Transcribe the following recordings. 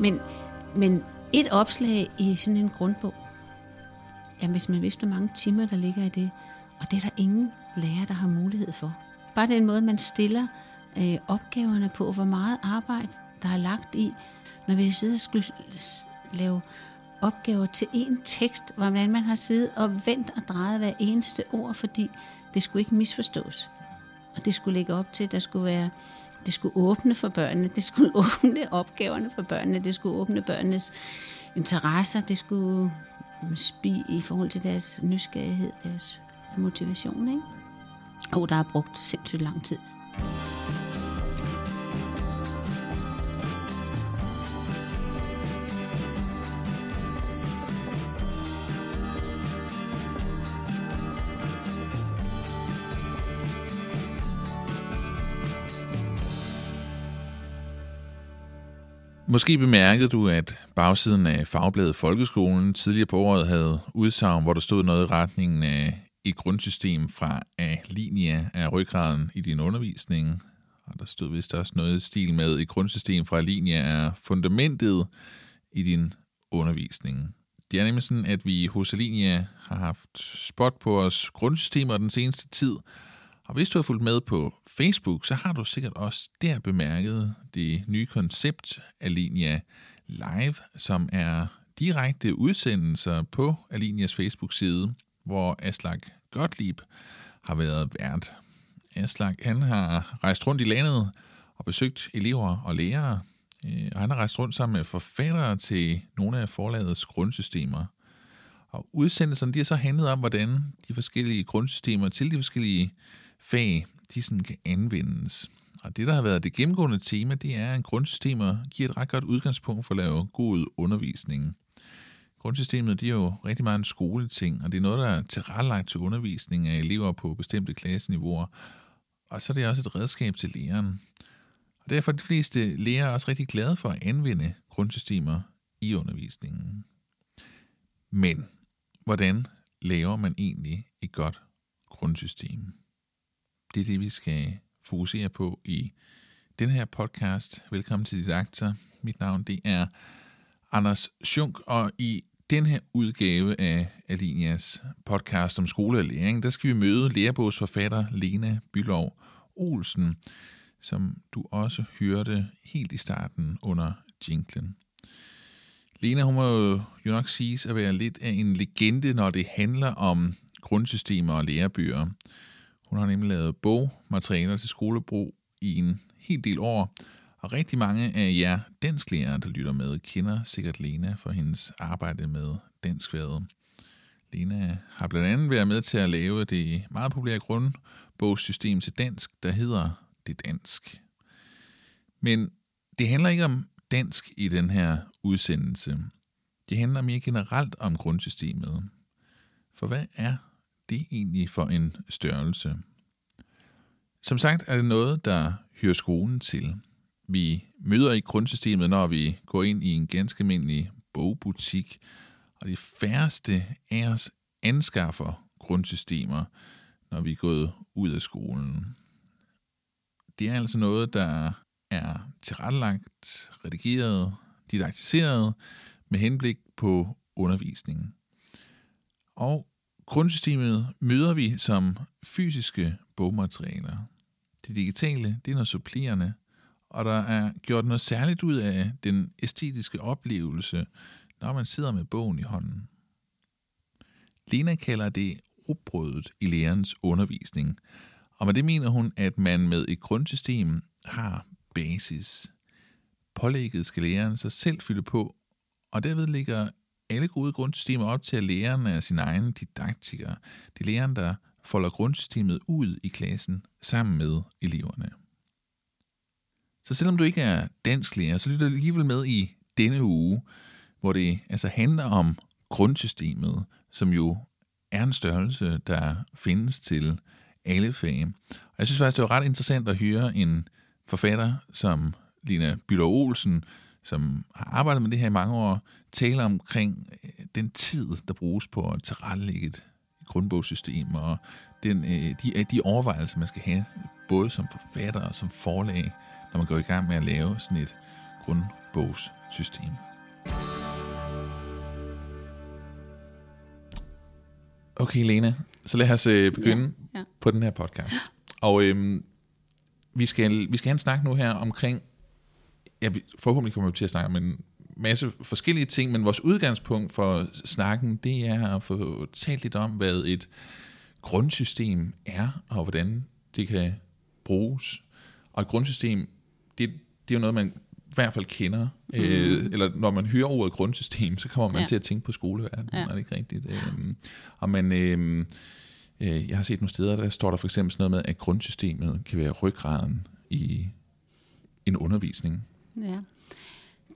Men, men et opslag i sådan en grundbog, jamen hvis man vidste, hvor mange timer der ligger i det, og det er der ingen lærer, der har mulighed for. Bare den måde, man stiller øh, opgaverne på, hvor meget arbejde der er lagt i, når vi sidder og skulle lave opgaver til en tekst, hvordan man har siddet og vendt og drejet hver eneste ord, fordi det skulle ikke misforstås. Og det skulle lægge op til, at der skulle være, det skulle åbne for børnene, det skulle åbne opgaverne for børnene, det skulle åbne børnenes interesser, det skulle mm, spi i forhold til deres nysgerrighed, deres motivation. Ikke? Og der er brugt sindssygt lang tid. Måske bemærkede du, at bagsiden af fagbladet Folkeskolen tidligere på året havde udsagn, hvor der stod noget i retningen af et grundsystem fra af linje af ryggraden i din undervisning. Og der stod vist også noget i stil med et grundsystem fra linje af fundamentet i din undervisning. Det er nemlig sådan, at vi hos Alinia har haft spot på os grundsystemer den seneste tid, og hvis du har fulgt med på Facebook, så har du sikkert også der bemærket det nye koncept Alinea Live, som er direkte udsendelser på Alinias Facebook-side, hvor Aslak Gottlieb har været vært. Aslak han har rejst rundt i landet og besøgt elever og lærere, øh, og han har rejst rundt sammen med forfattere til nogle af forlagets grundsystemer. Og udsendelserne de har så handlet om, hvordan de forskellige grundsystemer til de forskellige fag, de sådan kan anvendes. Og det, der har været det gennemgående tema, det er, at grundsystemer giver et ret godt udgangspunkt for at lave god undervisning. Grundsystemet det er jo rigtig meget en skoleting, og det er noget, der er tilrettelagt til undervisning af elever på bestemte klasseniveauer. Og så er det også et redskab til læreren. Og derfor er de fleste lærere også rigtig glade for at anvende grundsystemer i undervisningen. Men hvordan laver man egentlig et godt grundsystem? Det er det, vi skal fokusere på i den her podcast. Velkommen til Didakter. Mit navn det er Anders Schunk, og i den her udgave af Alinias podcast om skole og læring, der skal vi møde lærebogsforfatter Lena Bylov Olsen, som du også hørte helt i starten under jinglen. Lena, hun må jo nok siges at være lidt af en legende, når det handler om grundsystemer og lærebøger. Hun har nemlig lavet bogmaterialer til skolebrug i en hel del år, og rigtig mange af jer dansklærere, der lytter med, kender sikkert Lena for hendes arbejde med danskværet. Lena har blandt andet været med til at lave det meget populære grundbogssystem til dansk, der hedder Det Dansk. Men det handler ikke om dansk i den her udsendelse. Det handler mere generelt om grundsystemet. For hvad er det egentlig for en størrelse? Som sagt er det noget, der hører skolen til. Vi møder i grundsystemet, når vi går ind i en ganske almindelig bogbutik, og de færreste af os anskaffer grundsystemer, når vi er gået ud af skolen. Det er altså noget, der er tilrettelagt, redigeret, didaktiseret med henblik på undervisningen. Og Grundsystemet møder vi som fysiske bogmaterialer. Det digitale, det er noget supplerende, og der er gjort noget særligt ud af den æstetiske oplevelse, når man sidder med bogen i hånden. Lena kalder det rugbrødet i lærerens undervisning, og med det mener hun, at man med et grundsystem har basis. Pålægget skal læreren sig selv fylde på, og derved ligger alle gode grundsystemer op til, at læreren er sin egen didaktiker. Det er læreren, der folder grundsystemet ud i klassen sammen med eleverne. Så selvom du ikke er dansk lærer, så lytter du alligevel med i denne uge, hvor det altså handler om grundsystemet, som jo er en størrelse, der findes til alle fag. Og jeg synes faktisk, det var ret interessant at høre en forfatter som Lina Byller Olsen, som har arbejdet med det her i mange år, taler omkring øh, den tid, der bruges på at tilrettelægge et grundbogssystem, og den, øh, de, de overvejelser, man skal have, både som forfatter og som forlag, når man går i gang med at lave sådan et grundbogssystem. Okay, Lena, så lad os øh, begynde ja, ja. på den her podcast. Og øhm, vi, skal, vi skal have en snak nu her omkring, ja, forhåbentlig kommer vi til at snakke om en masse forskellige ting, men vores udgangspunkt for snakken, det er at få talt lidt om, hvad et grundsystem er, og hvordan det kan bruges. Og et grundsystem, det, det er jo noget, man i hvert fald kender. Mm. Øh, eller når man hører ordet grundsystem, så kommer man ja. til at tænke på skoleverdenen. Ja. Er det ikke rigtigt? Øh, og man... Øh, øh, jeg har set nogle steder, der står der for eksempel sådan noget med, at grundsystemet kan være ryggraden i en undervisning. Ja,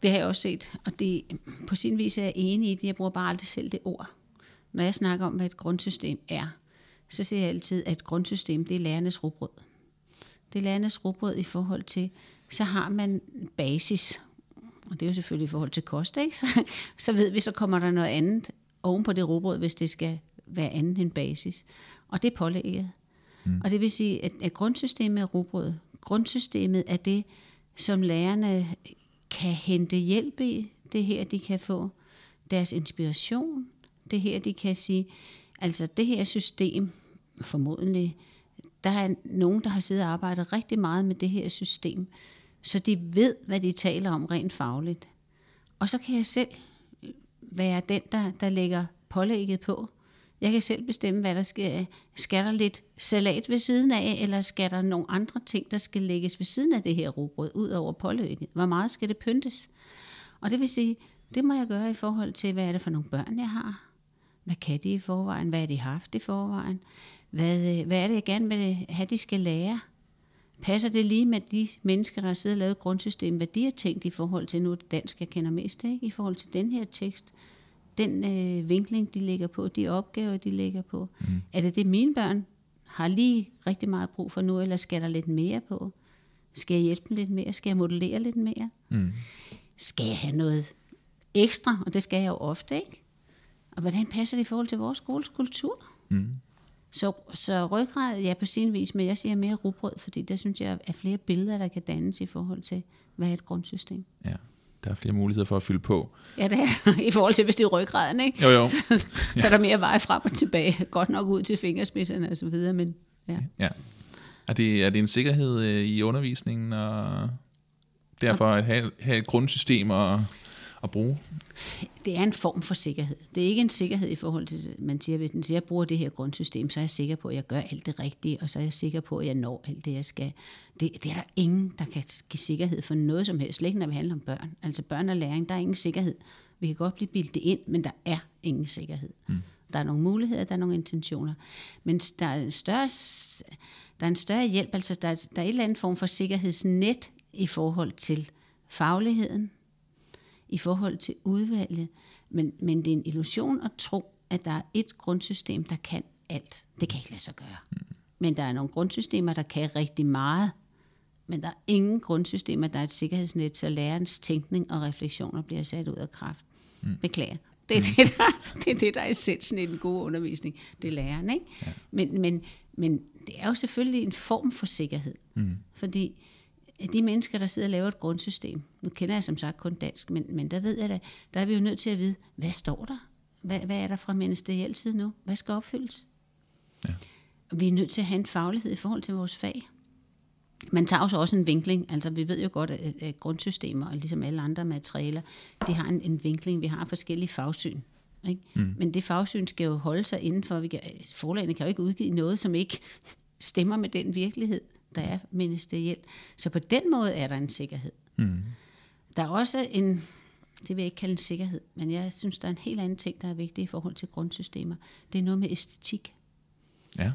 det har jeg også set, og det, på sin vis er jeg enig i det. Jeg bruger bare aldrig selv det ord. Når jeg snakker om, hvad et grundsystem er, så siger jeg altid, at et grundsystem, det er lærernes rugbrød. Det er lærernes rugbrød i forhold til, så har man basis, og det er jo selvfølgelig i forhold til kost, ikke? Så, så ved vi, så kommer der noget andet oven på det rugbrød, hvis det skal være andet end basis. Og det er pålægget. Mm. Og det vil sige, at, at grundsystemet er rugbrød. Grundsystemet er det, som lærerne kan hente hjælp i. Det her, de kan få deres inspiration. Det her, de kan sige, altså det her system, formodentlig, der er nogen, der har siddet og arbejdet rigtig meget med det her system, så de ved, hvad de taler om rent fagligt. Og så kan jeg selv være den, der, der lægger pålægget på. Jeg kan selv bestemme, hvad der skal. Skal der lidt salat ved siden af, eller skal der nogle andre ting, der skal lægges ved siden af det her rugbrød, ud over pålægget? Hvor meget skal det pyntes? Og det vil sige, det må jeg gøre i forhold til, hvad er det for nogle børn, jeg har? Hvad kan de i forvejen? Hvad har de haft i forvejen? Hvad, hvad er det, jeg gerne vil have, de skal lære? Passer det lige med de mennesker, der har siddet og lavet grundsystem, hvad de har tænkt i forhold til, nu det dansk, jeg kender mest, ikke? i forhold til den her tekst? Den øh, vinkling, de ligger på, de opgaver, de ligger på. Mm. Er det det, mine børn har lige rigtig meget brug for nu, eller skal der lidt mere på? Skal jeg hjælpe dem lidt mere? Skal jeg modellere lidt mere? Mm. Skal jeg have noget ekstra? Og det skal jeg jo ofte, ikke? Og hvordan passer det i forhold til vores skoles kultur? Mm. Så, så ryggrad, ja på sin vis, men jeg siger mere rugbrød, fordi der synes jeg er flere billeder, der kan dannes i forhold til, hvad er et grundsystem. Ja, der er flere muligheder for at fylde på. Ja, det er i forhold til, hvis det er ryggraden, ikke? Jo, jo. Så, ja. så er der mere vej frem og tilbage. Godt nok ud til fingerspidserne og så videre, men ja. ja. Er, det, er det en sikkerhed øh, i undervisningen, og derfor at have, have et grundsystem og at bruge? Det er en form for sikkerhed. Det er ikke en sikkerhed i forhold til, man siger, hvis jeg bruger det her grundsystem, så er jeg sikker på, at jeg gør alt det rigtige, og så er jeg sikker på, at jeg når alt det, jeg skal. Det, det er der ingen, der kan give sikkerhed for noget som helst, slet ikke når vi handler om børn. Altså børn og læring, der er ingen sikkerhed. Vi kan godt blive bildet ind, men der er ingen sikkerhed. Mm. Der er nogle muligheder, der er nogle intentioner. Men der er en større, der er en større hjælp, altså der, der er et eller andet form for sikkerhedsnet i forhold til fagligheden, i forhold til udvalget. Men, men det er en illusion at tro, at der er et grundsystem, der kan alt. Det kan ikke lade sig gøre. Mm. Men der er nogle grundsystemer, der kan rigtig meget. Men der er ingen grundsystemer, der er et sikkerhedsnet, så lærerens tænkning og refleksioner bliver sat ud af kraft. Mm. Beklager. Det er, mm. det, der, det er det, der er essensen i den gode undervisning. Det er læreren, ikke? Ja. Men, men, men det er jo selvfølgelig en form for sikkerhed. Mm. Fordi de mennesker, der sidder og laver et grundsystem, nu kender jeg som sagt kun dansk, men, men der ved jeg da, der er vi jo nødt til at vide, hvad står der? Hvad, hvad er der fra ministeriel side nu? Hvad skal opfyldes? Ja. Vi er nødt til at have en faglighed i forhold til vores fag. Man tager også også en vinkling, altså vi ved jo godt, at, at grundsystemer, og ligesom alle andre materialer, de har en, en vinkling, vi har forskellige fagsyn. Ikke? Mm. Men det fagsyn skal jo holde sig indenfor, vi kan, forlagene kan jo ikke udgive noget, som ikke stemmer med den virkelighed der er ministerielt. Så på den måde er der en sikkerhed. Mm. Der er også en, det vil jeg ikke kalde en sikkerhed, men jeg synes, der er en helt anden ting, der er vigtig i forhold til grundsystemer. Det er noget med æstetik. Ja.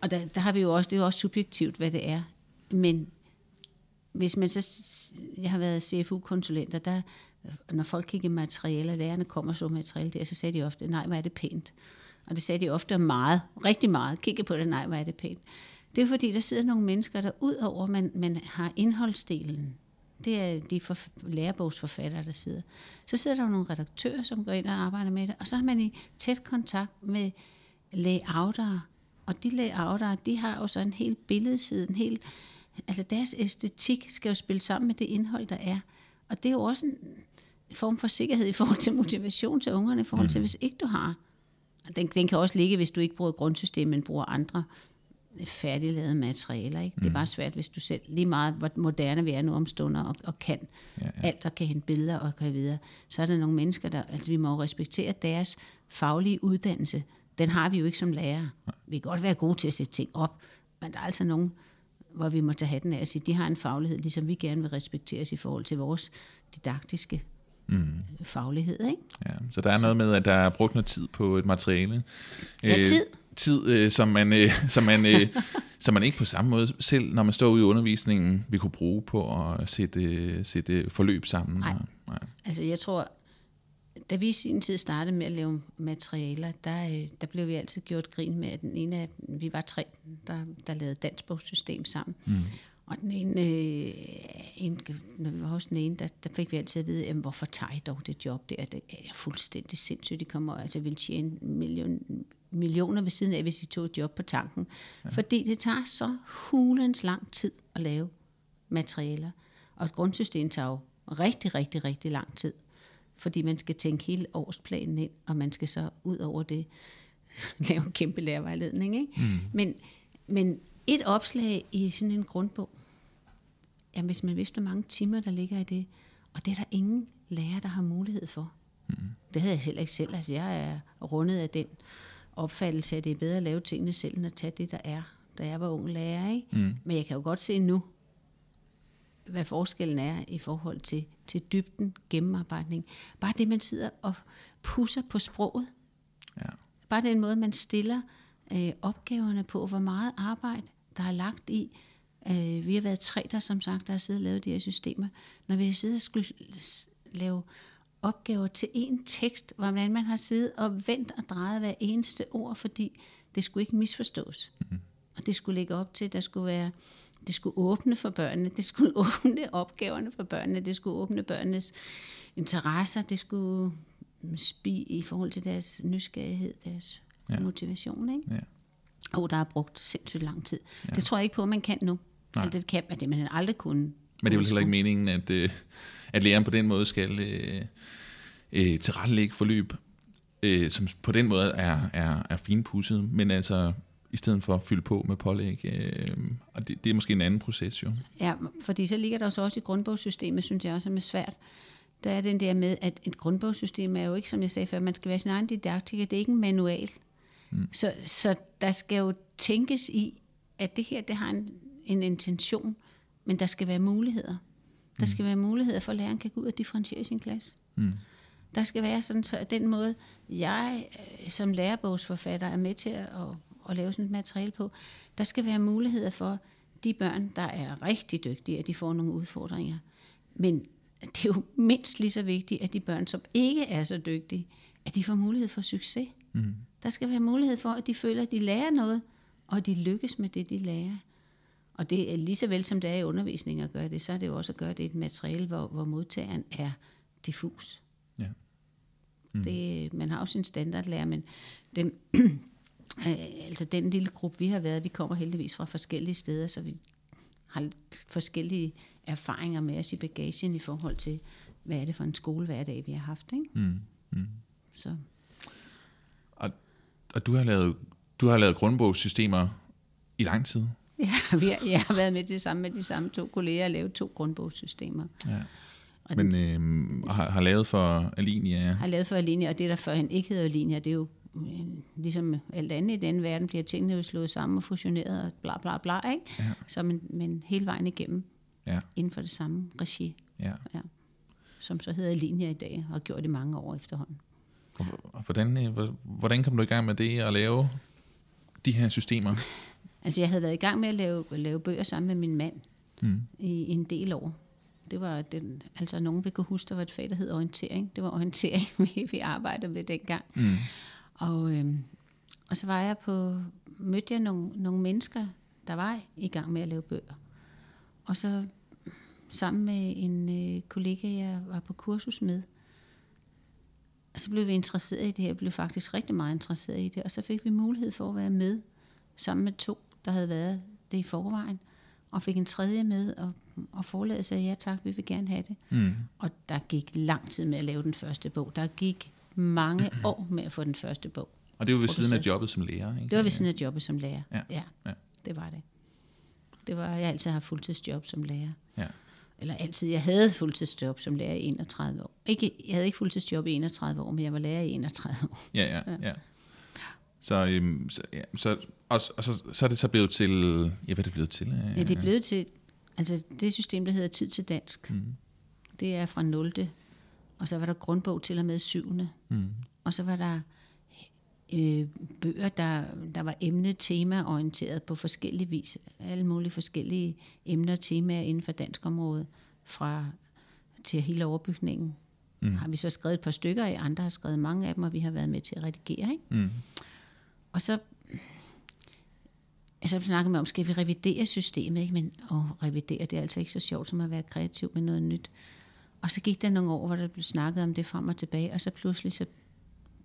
Og der, der har vi jo også, det er jo også subjektivt, hvad det er. Men hvis man så, jeg har været CFU-konsulenter, der, når folk kigger materialer, lærerne kommer så materiale der, så sagde de ofte, nej, hvor er det pænt. Og det sagde de ofte meget, rigtig meget. Kigge på det, nej, hvor er det pænt. Det er fordi, der sidder nogle mennesker, der ud over, man, man har indholdsdelen, det er de for, lærebogsforfattere, der sidder. Så sidder der nogle redaktører, som går ind og arbejder med det, og så har man i tæt kontakt med layoutere, og de layoutere, de har jo så en hel billedside, en hel altså deres æstetik skal jo spille sammen med det indhold, der er. Og det er jo også en form for sikkerhed i forhold til motivation til ungerne, i forhold til, hvis ikke du har. Den, den kan også ligge, hvis du ikke bruger grundsystem, men bruger andre færdiglavede materialer. Ikke? Mm. Det er bare svært, hvis du selv, lige meget hvor moderne vi er nu om stunder, og, og kan ja, ja. alt, og kan hente billeder og kan videre, så er der nogle mennesker, der, altså vi må respektere deres faglige uddannelse. Den har vi jo ikke som lærer. Vi kan godt være gode til at sætte ting op, men der er altså nogen, hvor vi må tage hatten af og sige, de har en faglighed, ligesom vi gerne vil respekteres i forhold til vores didaktiske mm. faglighed. Ikke? Ja, så der er noget med, at der er brugt noget tid på et materiale. Ja, tid. Tid, øh, som, man, øh, som, man, øh, som man ikke på samme måde, selv når man står ude i undervisningen, vi kunne bruge på at sætte, øh, sætte forløb sammen. Nej. nej. Altså jeg tror, da vi i sin tid startede med at lave materialer, der, øh, der blev vi altid gjort grin med, at den ene af, vi var tre, der, der lavede dansbogssystem sammen. Mm. Og den ene, øh, en, når vi var hos den ene, der, der fik vi altid at vide, jamen, hvorfor tager I dog det job der? Det er fuldstændig sindssygt. De kommer altså vil tjene million, millioner ved siden af, hvis de tog et job på tanken. Ja. Fordi det tager så hulens lang tid at lave materialer. Og et grundsystem tager jo rigtig, rigtig, rigtig lang tid. Fordi man skal tænke hele årsplanen ind, og man skal så ud over det lave en kæmpe lærervejledning. Ikke? Mm. Men, men et opslag i sådan en grundbog, jamen hvis man vidste, hvor mange timer der ligger i det, og det er der ingen lærer, der har mulighed for. Mm. Det havde jeg selv ikke selv. Altså jeg er rundet af den opfattelse, at det er bedre at lave tingene selv, end at tage det, der er, da jeg var ung lærer. Ikke? Mm. Men jeg kan jo godt se nu, hvad forskellen er i forhold til, til dybden, gennemarbejdning. Bare det, man sidder og pusser på sproget. Ja. Bare den måde, man stiller øh, opgaverne på, hvor meget arbejde, der er lagt i. Øh, vi har været tre, der som sagt, der har siddet og lavet de her systemer. Når vi har siddet og skulle lave opgaver til en tekst, hvordan man har siddet og vendt og drejet hver eneste ord, fordi det skulle ikke misforstås. Mm. Og det skulle lægge op til, at der skulle være, det skulle åbne for børnene, det skulle åbne opgaverne for børnene, det skulle åbne børnenes interesser, det skulle spi i forhold til deres nysgerrighed, deres ja. motivation. Ikke? Ja. Og der er brugt sindssygt lang tid. Ja. Det tror jeg ikke på, at man kan nu. Nej. Altså, det kan at det man aldrig kunne. Men det er vel heller ikke meningen, at, øh, at læreren på den måde skal øh, øh, tilrettelægge forløb, øh, som på den måde er, er, er finpudset, men altså i stedet for at fylde på med pålæg. Øh, og det, det er måske en anden proces jo. Ja, fordi så ligger der så også i grundbogssystemet, synes jeg også er svært. Der er den der med, at et grundbogssystem er jo ikke, som jeg sagde før, man skal være sin egen didaktiker, det er ikke en manual. Mm. Så, så der skal jo tænkes i, at det her det har en, en intention, men der skal være muligheder. Der mm. skal være muligheder for, at læreren kan gå ud og differentiere sin klasse. Mm. Der skal være sådan, så den måde, jeg øh, som lærerbogsforfatter er med til at, at, at lave sådan et materiale på, der skal være muligheder for de børn, der er rigtig dygtige, at de får nogle udfordringer. Men det er jo mindst lige så vigtigt, at de børn, som ikke er så dygtige, at de får mulighed for succes. Mm. Der skal være mulighed for, at de føler, at de lærer noget, og de lykkes med det, de lærer. Og det er lige så vel som det er i undervisning at gøre det, så er det jo også at gøre det i et materiale, hvor, hvor modtageren er diffus. Ja. Mm. Det, man har jo sin standardlærer, men dem, altså den lille gruppe, vi har været, vi kommer heldigvis fra forskellige steder, så vi har forskellige erfaringer med os i bagagen i forhold til, hvad er det for en skolehverdag, vi har haft. Ikke? Mm. Mm. Så. Og, og du har lavet, du har lavet grundbogssystemer i lang tid? Ja, vi har, jeg har været med til sammen med de samme to kolleger og lavet to grundbogssystemer. Ja. Og Men øh, har, har lavet for Alinia? Har lavet for Alinia, og det der førhen ikke hedder Alinia, det er jo øh, ligesom alt andet i den verden, bliver tingene jo slået sammen og fusioneret og bla bla bla, ikke? Ja. Så men, men hele vejen igennem ja. inden for det samme regi. Ja. Ja. Som så hedder Alinia i dag, og har gjort det mange år efterhånden. Hvordan, øh, hvordan kom du i gang med det at lave de her systemer? Altså jeg havde været i gang med at lave, lave bøger sammen med min mand mm. i, en del år. Det var den, altså nogen vil kunne huske, der var et fag, der hed orientering. Det var orientering, vi, vi arbejdede med dengang. Mm. Og, øhm, og så var jeg på, mødte jeg nogle, nogle mennesker, der var i gang med at lave bøger. Og så sammen med en øh, kollega, jeg var på kursus med, og så blev vi interesseret i det her. Jeg blev faktisk rigtig meget interesseret i det. Og så fik vi mulighed for at være med sammen med to, der havde været det i forvejen og fik en tredje med, og, og forlaget sagde, ja tak, vi vil gerne have det. Mm. Og der gik lang tid med at lave den første bog. Der gik mange år med at få den første bog. Og det var ved siden af jobbet som lærer, ikke? Det var ved siden af jobbet som lærer. Ja, ja, ja. det var det. Det var, jeg har altid haft fuldtidsjob som lærer. Ja. Eller altid, jeg havde fuldtidsjob som lærer i 31 år. Ikke, jeg havde ikke fuldtidsjob i 31 år, men jeg var lærer i 31 år. Ja, ja, ja. Så, øhm, så, ja, så, og, og så, så er det så blevet til, ja, hvad er det blevet til? Ja, det er blevet til, altså det system, der hedder Tid til Dansk. Mm. Det er fra 0. Og så var der grundbog til og med 7. Mm. Og så var der øh, bøger, der, der var emne tema orienteret på forskellige vis. Alle mulige forskellige emner og temaer inden for dansk område. Fra til hele overbygningen. Mm. Har vi så skrevet et par stykker af, andre har skrevet mange af dem, og vi har været med til at redigere. Ikke? Mm. Og så, så snakker man om, skal vi revidere systemet? Ikke? Men at revidere, det er altså ikke så sjovt som at være kreativ med noget nyt. Og så gik der nogle år, hvor der blev snakket om det frem og tilbage, og så pludselig så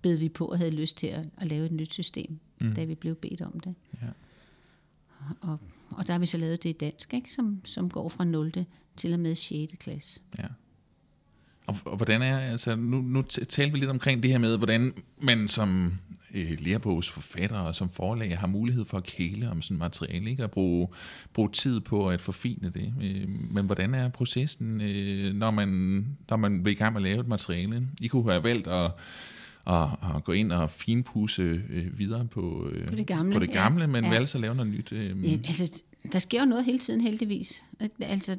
bed vi på og havde lyst til at, at lave et nyt system, mm. da vi blev bedt om det. Ja. Og, og der har vi så lavet det i dansk, ikke? Som, som går fra 0. til og med 6. klasse. Ja. Og, og hvordan er, altså nu, nu talte vi lidt omkring det her med, hvordan man som øh, lærebogsforfatter og som forlag har mulighed for at kæle om sådan materiale, ikke? og bruge, bruge tid på at forfine det. Øh, men hvordan er processen, øh, når, man, når man vil i gang med at lave et materiale? I kunne have valgt at, at, at gå ind og finpudse øh, videre på, øh, På det gamle, på det gamle ja. men Ja. valgte at lave noget nyt. Øh, Ja, altså, der sker jo noget hele tiden, heldigvis. Altså,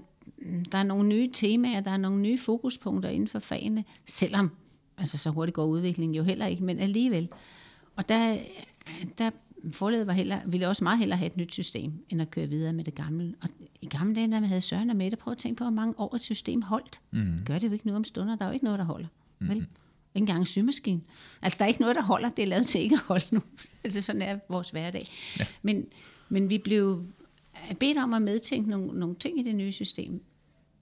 der er nogle nye temaer, der er nogle nye fokuspunkter inden for fagene, selvom altså, så hurtigt går udviklingen jo heller ikke, men alligevel. Og der, der forledet var heller, ville også meget hellere have et nyt system, end at køre videre med det gamle. Og i gamle dage, når man havde Søren og Mette, prøv at tænke på, hvor mange år et system holdt. Mm. Gør det jo ikke nu om stunder. Der er jo ikke noget, der holder. Mm. Vel? Ikke engang en symaskine. Altså, der er ikke noget, der holder. Det er lavet til ikke at holde nu. altså, sådan er vores hverdag. Ja. Men, men vi blev bedt om at medtænke nogle, nogle ting i det nye system.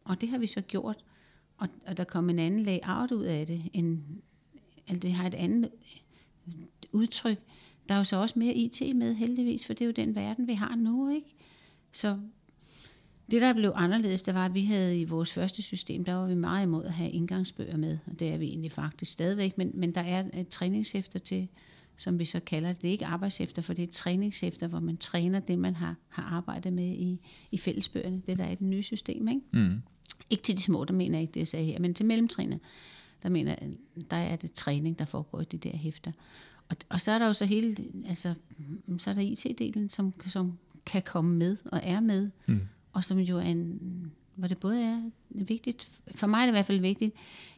Og det har vi så gjort. Og, og der kom en anden layout ud af det. En, altså det har et andet udtryk. Der er jo så også mere IT med, heldigvis, for det er jo den verden, vi har nu, ikke? Så det, der blev anderledes, det var, at vi havde i vores første system, der var vi meget imod at have indgangsbøger med, og det er vi egentlig faktisk stadigvæk, men, men der er et træningshæfter til, som vi så kalder det. Det er ikke arbejdshæfter, for det er et træningshæfter, hvor man træner det, man har, har arbejdet med i, i fællesbøgerne. Det der er i det nye system, ikke? mm. Ikke til de små, der mener jeg ikke det, jeg sagde her, men til mellemtrinnet, der mener der er det træning, der foregår i de der hæfter. Og, og så er der jo så hele, altså, så er der IT-delen, som, som kan komme med og er med, mm. og som jo er en, hvor det både er vigtigt, for mig er det i hvert fald vigtigt,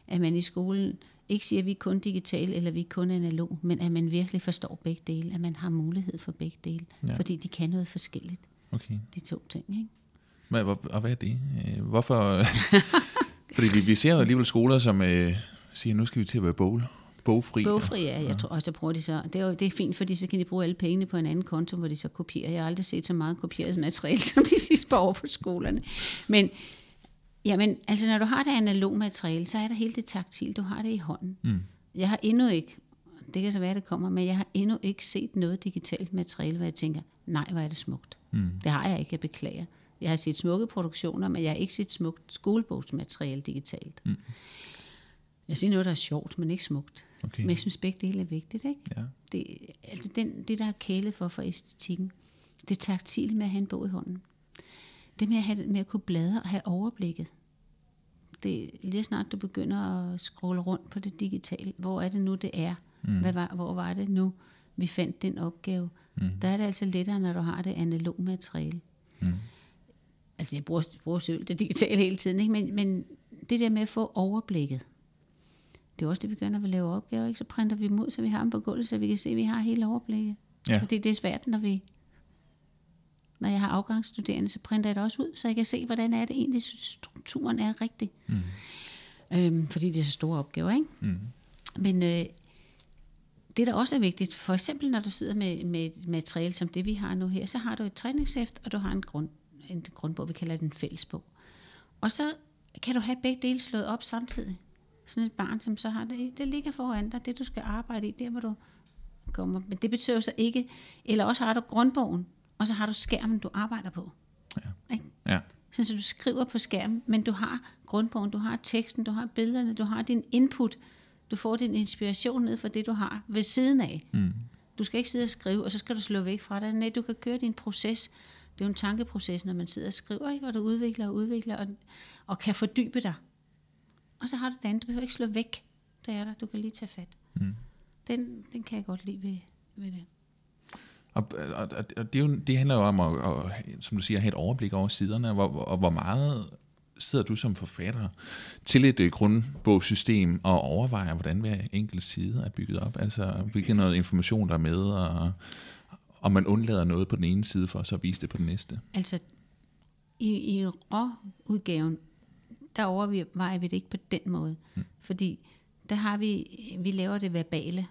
at man i skolen ikke siger, at vi er kun digitale, eller vi er kun analog, men at man virkelig forstår begge dele, at man har mulighed for begge dele, Ja. fordi de kan noget forskelligt, Okay. de to ting, ikke? Hvad, hvor, og hvad er det? Øh, Hvorfor? Fordi vi, vi ser jo alligevel skoler, som øh, siger, nu skal vi til at være bog, bogfri. Bogfri, ja. Jeg tror, og så bruger de så, det er, jo, det er fint, fordi så kan de bruge alle pengene på en anden konto, hvor de så kopierer. Jeg har aldrig set så meget kopieret materiale, som de sidste par år på skolerne. Men, jamen, altså når du har det analog materiale, så er der hele det taktil, du har det i hånden. Mm. Jeg har endnu ikke, det kan så være, det kommer, men jeg har endnu ikke set noget digitalt materiale, hvor jeg tænker, nej, hvor er det smukt. Mm. Det har jeg ikke, jeg beklager. Jeg har set smukke produktioner, men jeg har ikke set smukt skolebogsmateriale digitalt. Mm. Jeg siger noget, der er sjovt, men ikke smukt. Okay. Men jeg synes, begge dele er vigtigt. Ikke? Ja. Det, altså den, det, der er kælet for for æstetikken, det taktile med at have en bog i hånden. Det med at, have, med at kunne bladre og have overblikket. Det, lige snart du begynder at scrolle rundt på det digitale, hvor er det nu, det er? Mm. Hvad var, hvor var det nu, vi fandt den opgave? Mm. Der er det altså lettere, når du har det analog materiale. Mm. Altså, jeg bruger, bruger selv det digitale hele tiden, ikke? Men, men det der med at få overblikket, det er også det, vi gør, når vi laver opgaver. Ikke? Så printer vi dem ud, så vi har dem på gulvet, så vi kan se, at vi har hele overblikket. Ja. Fordi det er svært, når vi... Når jeg har afgangsstuderende, så printer jeg det også ud, så jeg kan se, hvordan er det egentlig, strukturen er rigtig. Mm. Øhm, fordi det er så store opgaver, ikke? Mm. Men øh, det, der også er vigtigt, for eksempel når du sidder med, med et materiale som det, vi har nu her, så har du et træningshæft, og du har en, grund, en grundbog, vi kalder den en fællesbog. Og så kan du have begge dele slået op samtidig. Sådan et barn, som så har det, det ligger foran dig, det du skal arbejde i, der hvor du kommer. Men det betyder så ikke, eller også har du grundbogen, og så har du skærmen, du arbejder på. Ja. Ikke? Ja. Sådan, så du skriver på skærmen, men du har grundbogen, du har teksten, du har billederne, du har din input. Du får din inspiration ned fra det, du har ved siden af. Mm. Du skal ikke sidde og skrive, og så skal du slå væk fra dig. Nej, du kan køre din proces. Det er jo en tankeproces, når man sidder og skriver, ikke? hvor du udvikler og udvikler, og, og kan fordybe dig. Og så har du andet. Du behøver ikke slå væk. Det er der. Du kan lige tage fat. Mm. Den, den kan jeg godt lide ved, ved det. Og, og, og det, er jo, det handler jo om, at, at, som du siger, at have et overblik over siderne, og hvor, og hvor meget sidder du som forfatter til et øh, grundbogssystem og overvejer, hvordan hver enkelt side er bygget op? Altså, hvilken noget information der er med, og om man undlader noget på den ene side for så at vise det på den næste? Altså, i, i råudgaven, der overvejer vi det ikke på den måde. Hmm. Fordi der har vi, vi laver det verbale,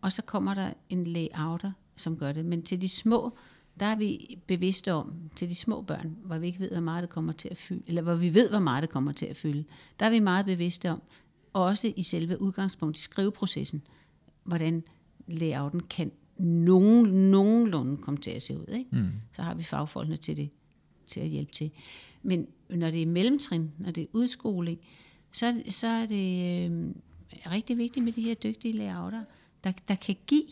og så kommer der en layouter, som gør det. Men til de små, der er vi bevidste om, til de små børn, hvor vi ikke ved, hvor meget det kommer til at fylde, eller hvor vi ved, hvor meget det kommer til at fylde, der er vi meget bevidste om, også i selve udgangspunkt i skriveprocessen, hvordan layouten kan nogen, nogenlunde komme til at se ud. Ikke? Mm. Så har vi fagfolkene til det, til at hjælpe til. Men når det er mellemtrin, når det er udskoling, så, så er det øh, rigtig vigtigt med de her dygtige layouter, der, der kan give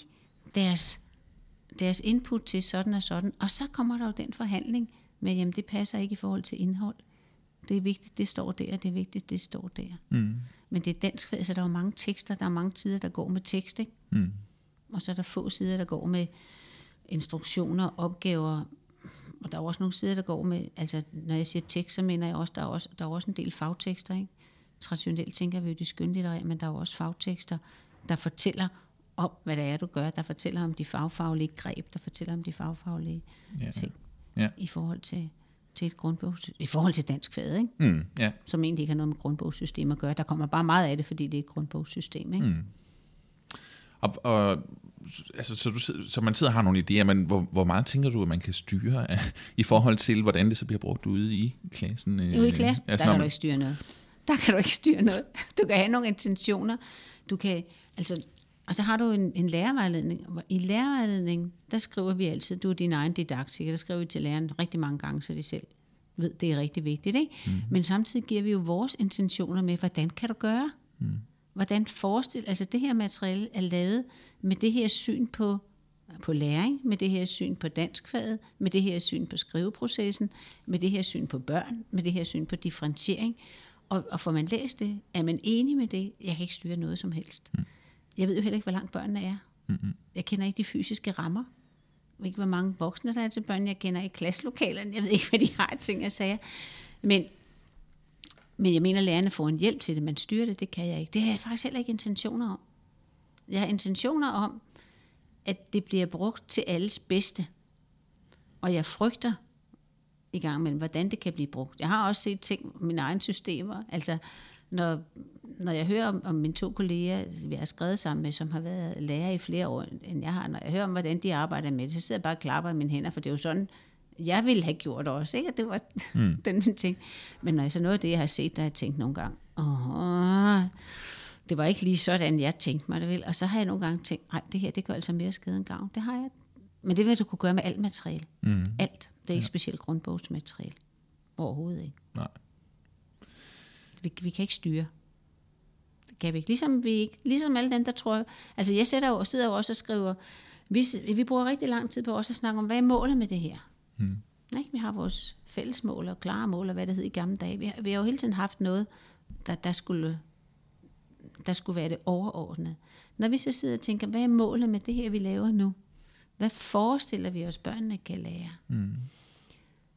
deres deres input til sådan og sådan. Og så kommer der jo den forhandling med, jamen det passer ikke i forhold til indhold. Det er vigtigt, det står der, det er vigtigt, det står der. Mm. Men det er dansk, så der er jo mange tekster, der er mange tider, der går med tekst, ikke? Mm. Og så er der få sider, der går med instruktioner, opgaver, og der er også nogle sider, der går med, altså når jeg siger tekst, så mener jeg også, der er også, der er også en del fagtekster, ikke? Traditionelt tænker vi jo de skønlitterære, men der er jo også fagtekster, der fortæller om, hvad det er, du gør, der fortæller om de fagfaglige greb, der fortæller om de fagfaglige ja. ting ja. i forhold til, til et grundbogs, i forhold til dansk fag, ikke? Mm, ja. som egentlig ikke har noget med grundbogssystem at gøre. Der kommer bare meget af det, fordi det er et grundbogssystem. Ikke? Mm. Og, og altså, så, du, så man sidder og har nogle idéer, men hvor, hvor meget tænker du, at man kan styre af, i forhold til, hvordan det så bliver brugt ude i klassen? Ude i klassen, altså, der kan man... du ikke styre noget. Der kan du ikke styre noget. Du kan have nogle intentioner. Du kan, altså, og så har du en, en lærervejledning. I lærervejledning, der skriver vi altid, du er din egen didaktiker, der skriver vi til læreren rigtig mange gange, så de selv ved, det er rigtig vigtigt. Ikke? Mm. Men samtidig giver vi jo vores intentioner med, hvordan kan du gøre? Mm. Hvordan forestil, altså det her materiale er lavet med det her syn på, på læring, med det her syn på danskfaget, med det her syn på skriveprocessen, med det her syn på børn, med det her syn på differentiering. Og, og får man læst det, er man enig med det, jeg kan ikke styre noget som helst. Mm jeg ved jo heller ikke, hvor langt børnene er. Mm-hmm. Jeg kender ikke de fysiske rammer. Jeg ved ikke, hvor mange voksne der er til børn. Jeg kender ikke klasselokalerne. Jeg ved ikke, hvad de har ting at sige. Men, men jeg mener, at lærerne får en hjælp til det. Man styrer det, det kan jeg ikke. Det har jeg faktisk heller ikke intentioner om. Jeg har intentioner om, at det bliver brugt til alles bedste. Og jeg frygter i gang med, hvordan det kan blive brugt. Jeg har også set ting, mine egne systemer, altså når når jeg hører om, om mine to kolleger, vi har skrevet sammen med, som har været lærer i flere år, end jeg har, når jeg hører om, hvordan de arbejder med det, så sidder jeg bare og klapper i mine hænder, for det er jo sådan, jeg ville have gjort også, ikke? det var mm. den ting. Men når jeg så noget af det, jeg har set, der har jeg tænkt nogle gange, åh, det var ikke lige sådan, jeg tænkte mig det vil. Og så har jeg nogle gange tænkt, nej, det her, det gør altså mere skade end gavn. Det har jeg. Men det vil du kunne gøre med alt materiale. Mm. Alt. Det er ikke ja. specielt grundbogsmateriale. Overhovedet ikke. Nej. Vi, vi kan ikke styre kan vi ikke. Ligesom, vi, ligesom alle dem, der tror... Altså jeg sætter jo, sidder jo også og skriver... Vi, vi bruger rigtig lang tid på også at snakke om, hvad er målet med det her? Hmm. Ikke? Vi har vores fælles mål og klare mål, og hvad det hed i gamle dage. Vi har, vi har jo hele tiden haft noget, der, der, skulle, der skulle være det overordnede. Når vi så sidder og tænker, hvad er målet med det her, vi laver nu? Hvad forestiller vi os, børnene kan lære? Hmm.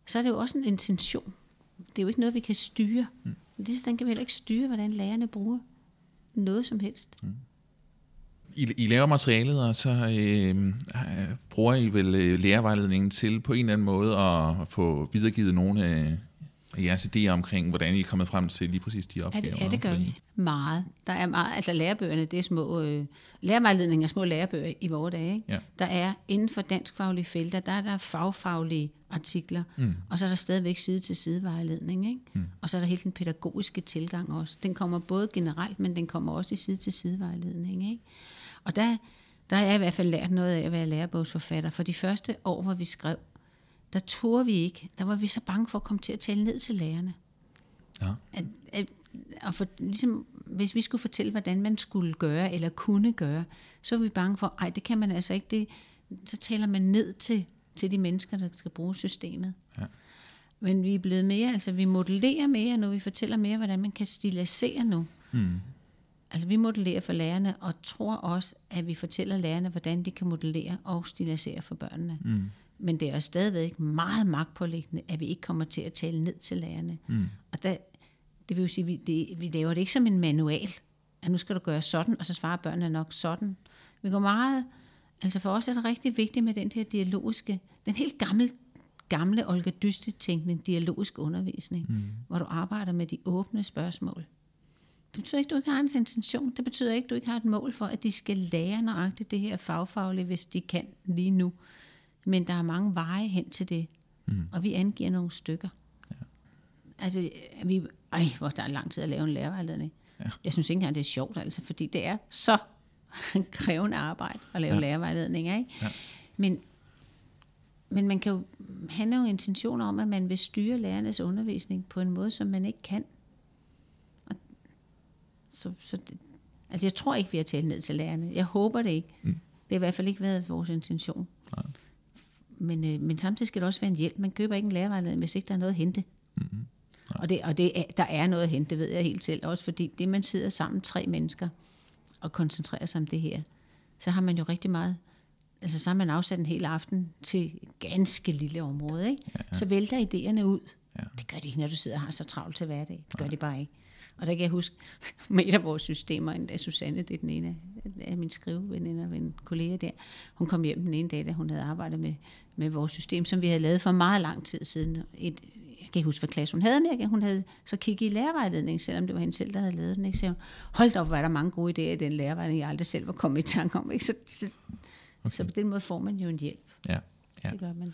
Så er det jo også en intention. Det er jo ikke noget, vi kan styre. Mm. Det sådan kan vi heller ikke styre, hvordan lærerne bruger noget som helst. Mm. I, I laver materialet, og så øh, bruger I vel øh, lærervejledningen til på en eller anden måde at få videregivet nogle af jeres idéer omkring, hvordan I er kommet frem til lige præcis de opgaver? Ja, det, ja, det gør vi. Meget. Der er meget, altså lærebøgerne, det er små, øh, lærervejledninger er små lærebøger i vores dage. Ikke? Ja. Der er inden for danskfaglige felter, der er der fagfaglige artikler, mm. og så er der stadigvæk side til side vejledning. Ikke? Mm. Og så er der helt den pædagogiske tilgang også. Den kommer både generelt, men den kommer også i side til side vejledning. Ikke? Og der, der har jeg i hvert fald lært noget af at være lærebogsforfatter. For de første år, hvor vi skrev, der turde vi ikke. Der var vi så bange for at komme til at tale ned til lærerne. Ja. At, at, og for, ligesom, hvis vi skulle fortælle, hvordan man skulle gøre eller kunne gøre, så var vi bange for, ej, det kan man altså ikke. Det, så taler man ned til, til de mennesker, der skal bruge systemet. Ja. Men vi er blevet mere, altså vi modellerer mere nu, vi fortæller mere, hvordan man kan stilisere nu. Mm. Altså vi modellerer for lærerne, og tror også, at vi fortæller lærerne, hvordan de kan modellere og stilisere for børnene. Mm. Men det er stadigvæk meget magtpålæggende, at vi ikke kommer til at tale ned til lærerne. Mm. Og der, det vil jo sige, at vi, det, vi laver det ikke som en manual, at nu skal du gøre sådan, og så svarer børnene nok sådan. Vi går meget, altså for os er det rigtig vigtigt med den her dialogiske, den helt gamle, gamle Olga Dyste-tænkning, dialogisk undervisning, mm. hvor du arbejder med de åbne spørgsmål. Det betyder ikke, at du ikke har en intention. Det betyder ikke, at du ikke har et mål for, at de skal lære nøjagtigt det her fagfaglige, hvis de kan lige nu. Men der er mange veje hen til det. Mm. Og vi angiver nogle stykker. Ja. Altså, vi, ej, hvor der er lang tid at lave en lærervejledning. Ja. Jeg synes ikke engang, det er sjovt, altså, fordi det er så krævende arbejde at lave ja. lærervejledninger. Ikke? Ja. Men, men man kan jo have nogle intentioner om, at man vil styre lærernes undervisning på en måde, som man ikke kan. Og så, så det, altså, jeg tror ikke, vi har talt ned til lærerne. Jeg håber det ikke. Mm. Det har i hvert fald ikke været vores intention. Nej. Men, øh, men samtidig skal det også være en hjælp. Man køber ikke en lærervejledning, hvis ikke der er noget at hente. Mm-hmm. Og, det, og det er, der er noget at hente, det ved jeg helt selv. Også fordi det, man sidder sammen, tre mennesker, og koncentrerer sig om det her, så har man jo rigtig meget, altså så har man afsat en hel aften til et ganske lille område, ikke? Ja, ja. Så vælter idéerne ud. Ja. Det gør de ikke, når du sidder og har så travlt til hverdag. Det gør ja. de bare ikke. Og der kan jeg huske, med et af vores systemer, endda Susanne, det er den ene af mine skriveveninder en kollega der, hun kom hjem den ene dag, da hun havde arbejdet med, med vores system, som vi havde lavet for meget lang tid siden. Et, jeg kan ikke huske, hvad klasse hun havde, men hun havde så kigget i lærervejledning, selvom det var hende selv, der havde lavet den. Ikke? Så hun, hold op, var der mange gode idéer i den lærervejledning, jeg aldrig selv var kommet i tanke om. Ikke? Så, så, okay. så på den måde får man jo en hjælp. Ja, ja. Det gør man.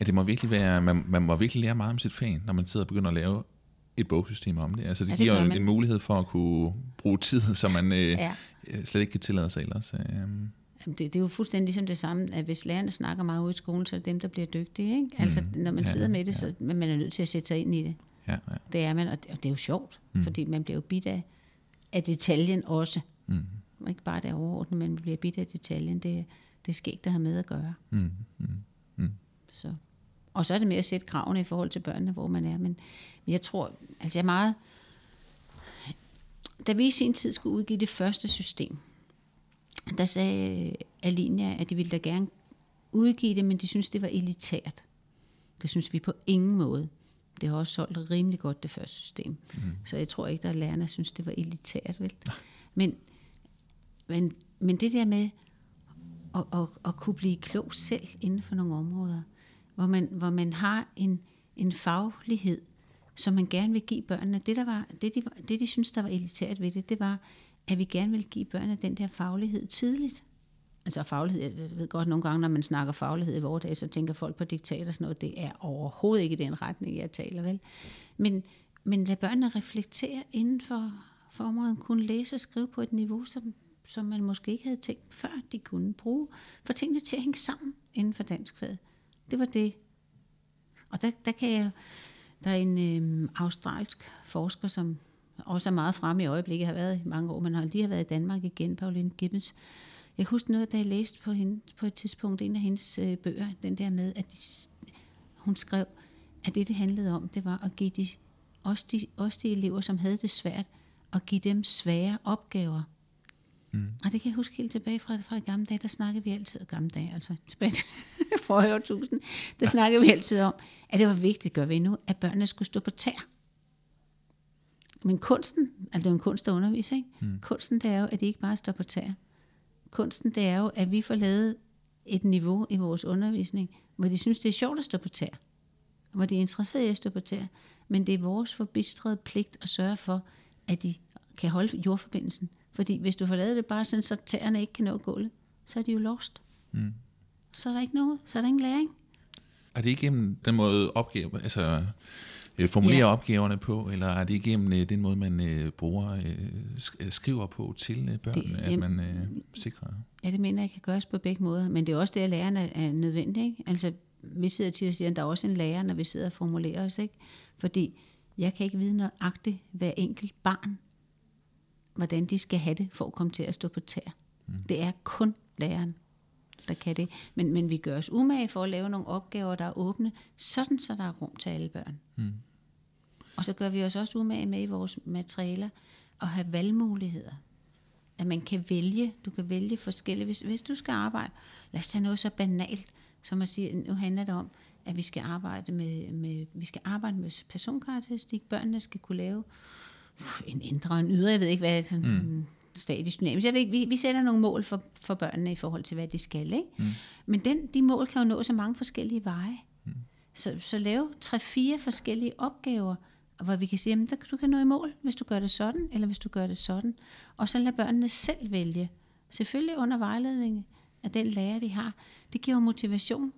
Ja, det må virkelig være, man, man må virkelig lære meget om sit fag, når man sidder og begynder at lave et bogsystem om det. Altså det, ja, det giver jo en, en mulighed for at kunne bruge tid, som man øh, ja. slet ikke kan tillade sig ellers. Øh. Det, det er jo fuldstændig ligesom det samme, at hvis lærerne snakker meget ude i skolen, så er det dem, der bliver dygtige. Ikke? Mm. Altså når man ja, sidder med det, så ja. man er nødt til at sætte sig ind i det. Ja, ja. Det er man, og det, og det er jo sjovt, mm. fordi man bliver jo bidt af, af detaljen også. Mm. Ikke bare det overordnet, men man bliver bidt af detaljen. Det, det skal ikke der have med at gøre. Mm. Mm. Mm. Så. Og så er det med at sætte kravene i forhold til børnene, hvor man er. Men, men jeg tror, altså jeg er meget... Da vi i sin tid skulle udgive det første system, der sagde Alinia, at de ville da gerne udgive det, men de synes det var elitært. Det synes vi på ingen måde. Det har også solgt rimelig godt, det første system. Mm. Så jeg tror ikke, at lærerne synes, det var elitært. Vel? Men, men, men det der med at, at, at kunne blive klog selv inden for nogle områder, hvor man, hvor man har en, en faglighed, som man gerne vil give børnene. Det, der var, det, de, det, de synes, der var elitært ved det, det var, at vi gerne vil give børnene den der faglighed tidligt. Altså faglighed, jeg ved godt nogle gange, når man snakker faglighed i vores dag, så tænker folk på diktat og sådan noget. Det er overhovedet ikke den retning, jeg taler vel. Men, men lad børnene reflektere inden for, for området, kunne læse og skrive på et niveau, som, som man måske ikke havde tænkt før, de kunne bruge, for tingene til at hænge sammen inden for dansk fag. Det var det. Og der, der kan jeg, der er en øh, australsk forsker, som også er meget fremme i øjeblikket, har været i mange år, men har lige har været i Danmark igen, Pauline Gibbons. Jeg husker noget, da jeg læste på, hende, på et tidspunkt en af hendes øh, bøger, den der med, at de, hun skrev, at det, det handlede om, det var at give de, også, de, også de elever, som havde det svært, at give dem svære opgaver. Mm. Og det kan jeg huske helt tilbage fra, fra gamle dage, der snakkede vi altid, gamle dage, altså tilbage til for tusind, der ja. snakkede vi altid om, at det var vigtigt, gør vi nu, at børnene skulle stå på tær. Men kunsten, altså det er en kunst at undervise, ikke? Mm. Kunsten det er jo, at de ikke bare står på tær. Kunsten det er jo, at vi får lavet et niveau i vores undervisning, hvor de synes, det er sjovt at stå på tær. Hvor de er interesserede i at stå på tær. Men det er vores forbistrede pligt at sørge for, at de kan holde jordforbindelsen. Fordi hvis du får lavet det bare sådan, så tæerne ikke kan nå gulvet, så er de jo lost. Mm. Så er der ikke noget, så er der ingen læring. Er det ikke den måde opgave, altså øh, formulere ja. opgaverne på, eller er det igennem øh, den måde, man øh, bruger, skriver på til øh, børn, det, at man øh, sikrer? Ja, det mener jeg kan gøres på begge måder, men det er også det, at lærerne er nødvendigt. Ikke? Altså, vi sidder til at sige, at der er også en lærer, når vi sidder og formulerer os, ikke? Fordi jeg kan ikke vide nøjagtigt hver enkelt barn, hvordan de skal have det for at komme til at stå på tær. Mm. Det er kun læreren, der kan det. Men, men vi gør os umage for at lave nogle opgaver, der er åbne, sådan så der er rum til alle børn. Mm. Og så gør vi os også umage med i vores materialer at have valgmuligheder. At man kan vælge, du kan vælge forskellige. Hvis, hvis du skal arbejde, lad os tage noget så banalt, som at sige, nu handler det om, at vi skal arbejde med, med, vi skal arbejde med personkarakteristik. Børnene skal kunne lave en indre og en ydre, jeg ved ikke, hvad sådan mm. statisk dynamisk. Jeg ved ikke, vi, vi sætter nogle mål for, for børnene i forhold til, hvad de skal. Ikke? Mm. Men den, de mål kan jo nå så mange forskellige veje. Mm. Så, så lave tre-fire forskellige opgaver, hvor vi kan sige, at du kan nå i mål, hvis du gør det sådan, eller hvis du gør det sådan. Og så lad børnene selv vælge. Selvfølgelig under vejledning af den lærer, de har. Det giver motivation.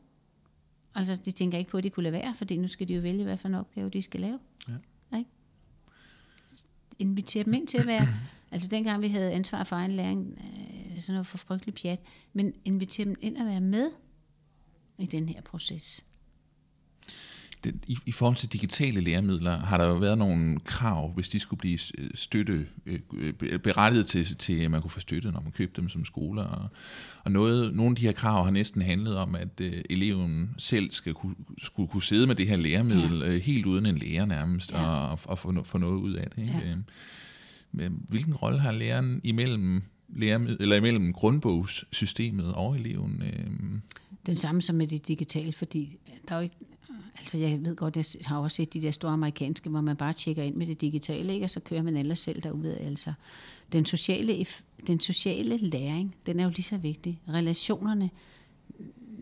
Altså, de tænker ikke på, at de kunne lade være, fordi nu skal de jo vælge, hvad for en opgave de skal lave. Ja. Ikke? Invitere dem ind til at være... altså, dengang vi havde ansvar for egen læring, øh, sådan noget for frygtelig pjat, men invitere dem ind at være med i den her proces det, i, i forhold til digitale læremidler, har der jo været nogle krav, hvis de skulle blive støtte, øh, berettiget til, til, at man kunne få støtte, når man købte dem som skoler. Og, og noget, nogle af de her krav har næsten handlet om, at øh, eleven selv skal kunne, skulle kunne sidde med det her læremiddel, ja. øh, helt uden en lærer nærmest, ja. og, og få, få noget ud af det. Ikke? Ja. Men hvilken rolle har læreren imellem læremiddel, eller imellem grundbogssystemet og eleven? Øh? Den samme som med det digitale, fordi der er jo ikke Altså jeg ved godt, jeg har også set de der store amerikanske, hvor man bare tjekker ind med det digitale, ikke? og så kører man ellers selv derude. Altså. Den, sociale, den sociale læring, den er jo lige så vigtig. Relationerne,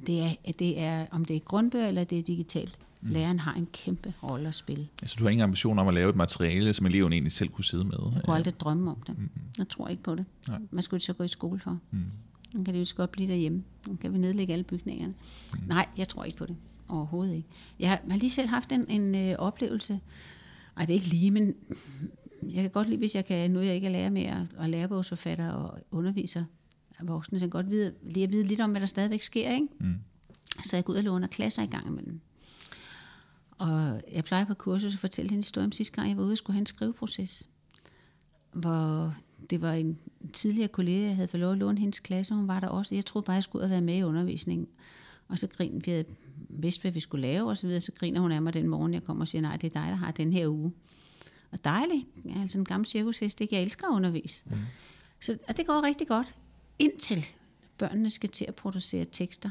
det er, det er, om det er grundbøger eller det er digitalt, mm. læreren har en kæmpe rolle at spille. Altså du har ingen ambition om at lave et materiale, som eleven egentlig selv kunne sidde med? Jeg kunne aldrig drømme om det. Mm. Jeg tror ikke på det. Nej. Hvad skulle så gå i skole for? Mm. Nu kan det jo så godt blive derhjemme. Nu kan vi nedlægge alle bygningerne. Mm. Nej, jeg tror ikke på det. Overhovedet ikke. Jeg har, jeg har lige selv haft en, en øh, oplevelse. Ej, det er ikke lige, men jeg kan godt lide, hvis jeg kan, nu jeg ikke er lærer mere, og lærebogsforfatter og underviser af voksne, så jeg kan godt vide, lige at vide lidt om, hvad der stadigvæk sker. Ikke? Mm. Så jeg går ud og låner klasser i gang imellem. Og jeg plejer på kursus at fortælle en historie om sidste gang, jeg var ude og skulle have en skriveproces. Hvor det var en tidligere kollega, jeg havde fået lov at låne hendes klasse, hun var der også. Jeg troede bare, jeg skulle ud og være med i undervisningen. Og så grinede vi, vidste, hvad vi skulle lave, og så videre, så griner hun af mig den morgen, jeg kommer og siger, nej, det er dig, der har den her uge. Og dejligt. Er altså en gammel cirkushest, ikke? Jeg elsker at undervise. Mm. Så og det går rigtig godt, indtil børnene skal til at producere tekster.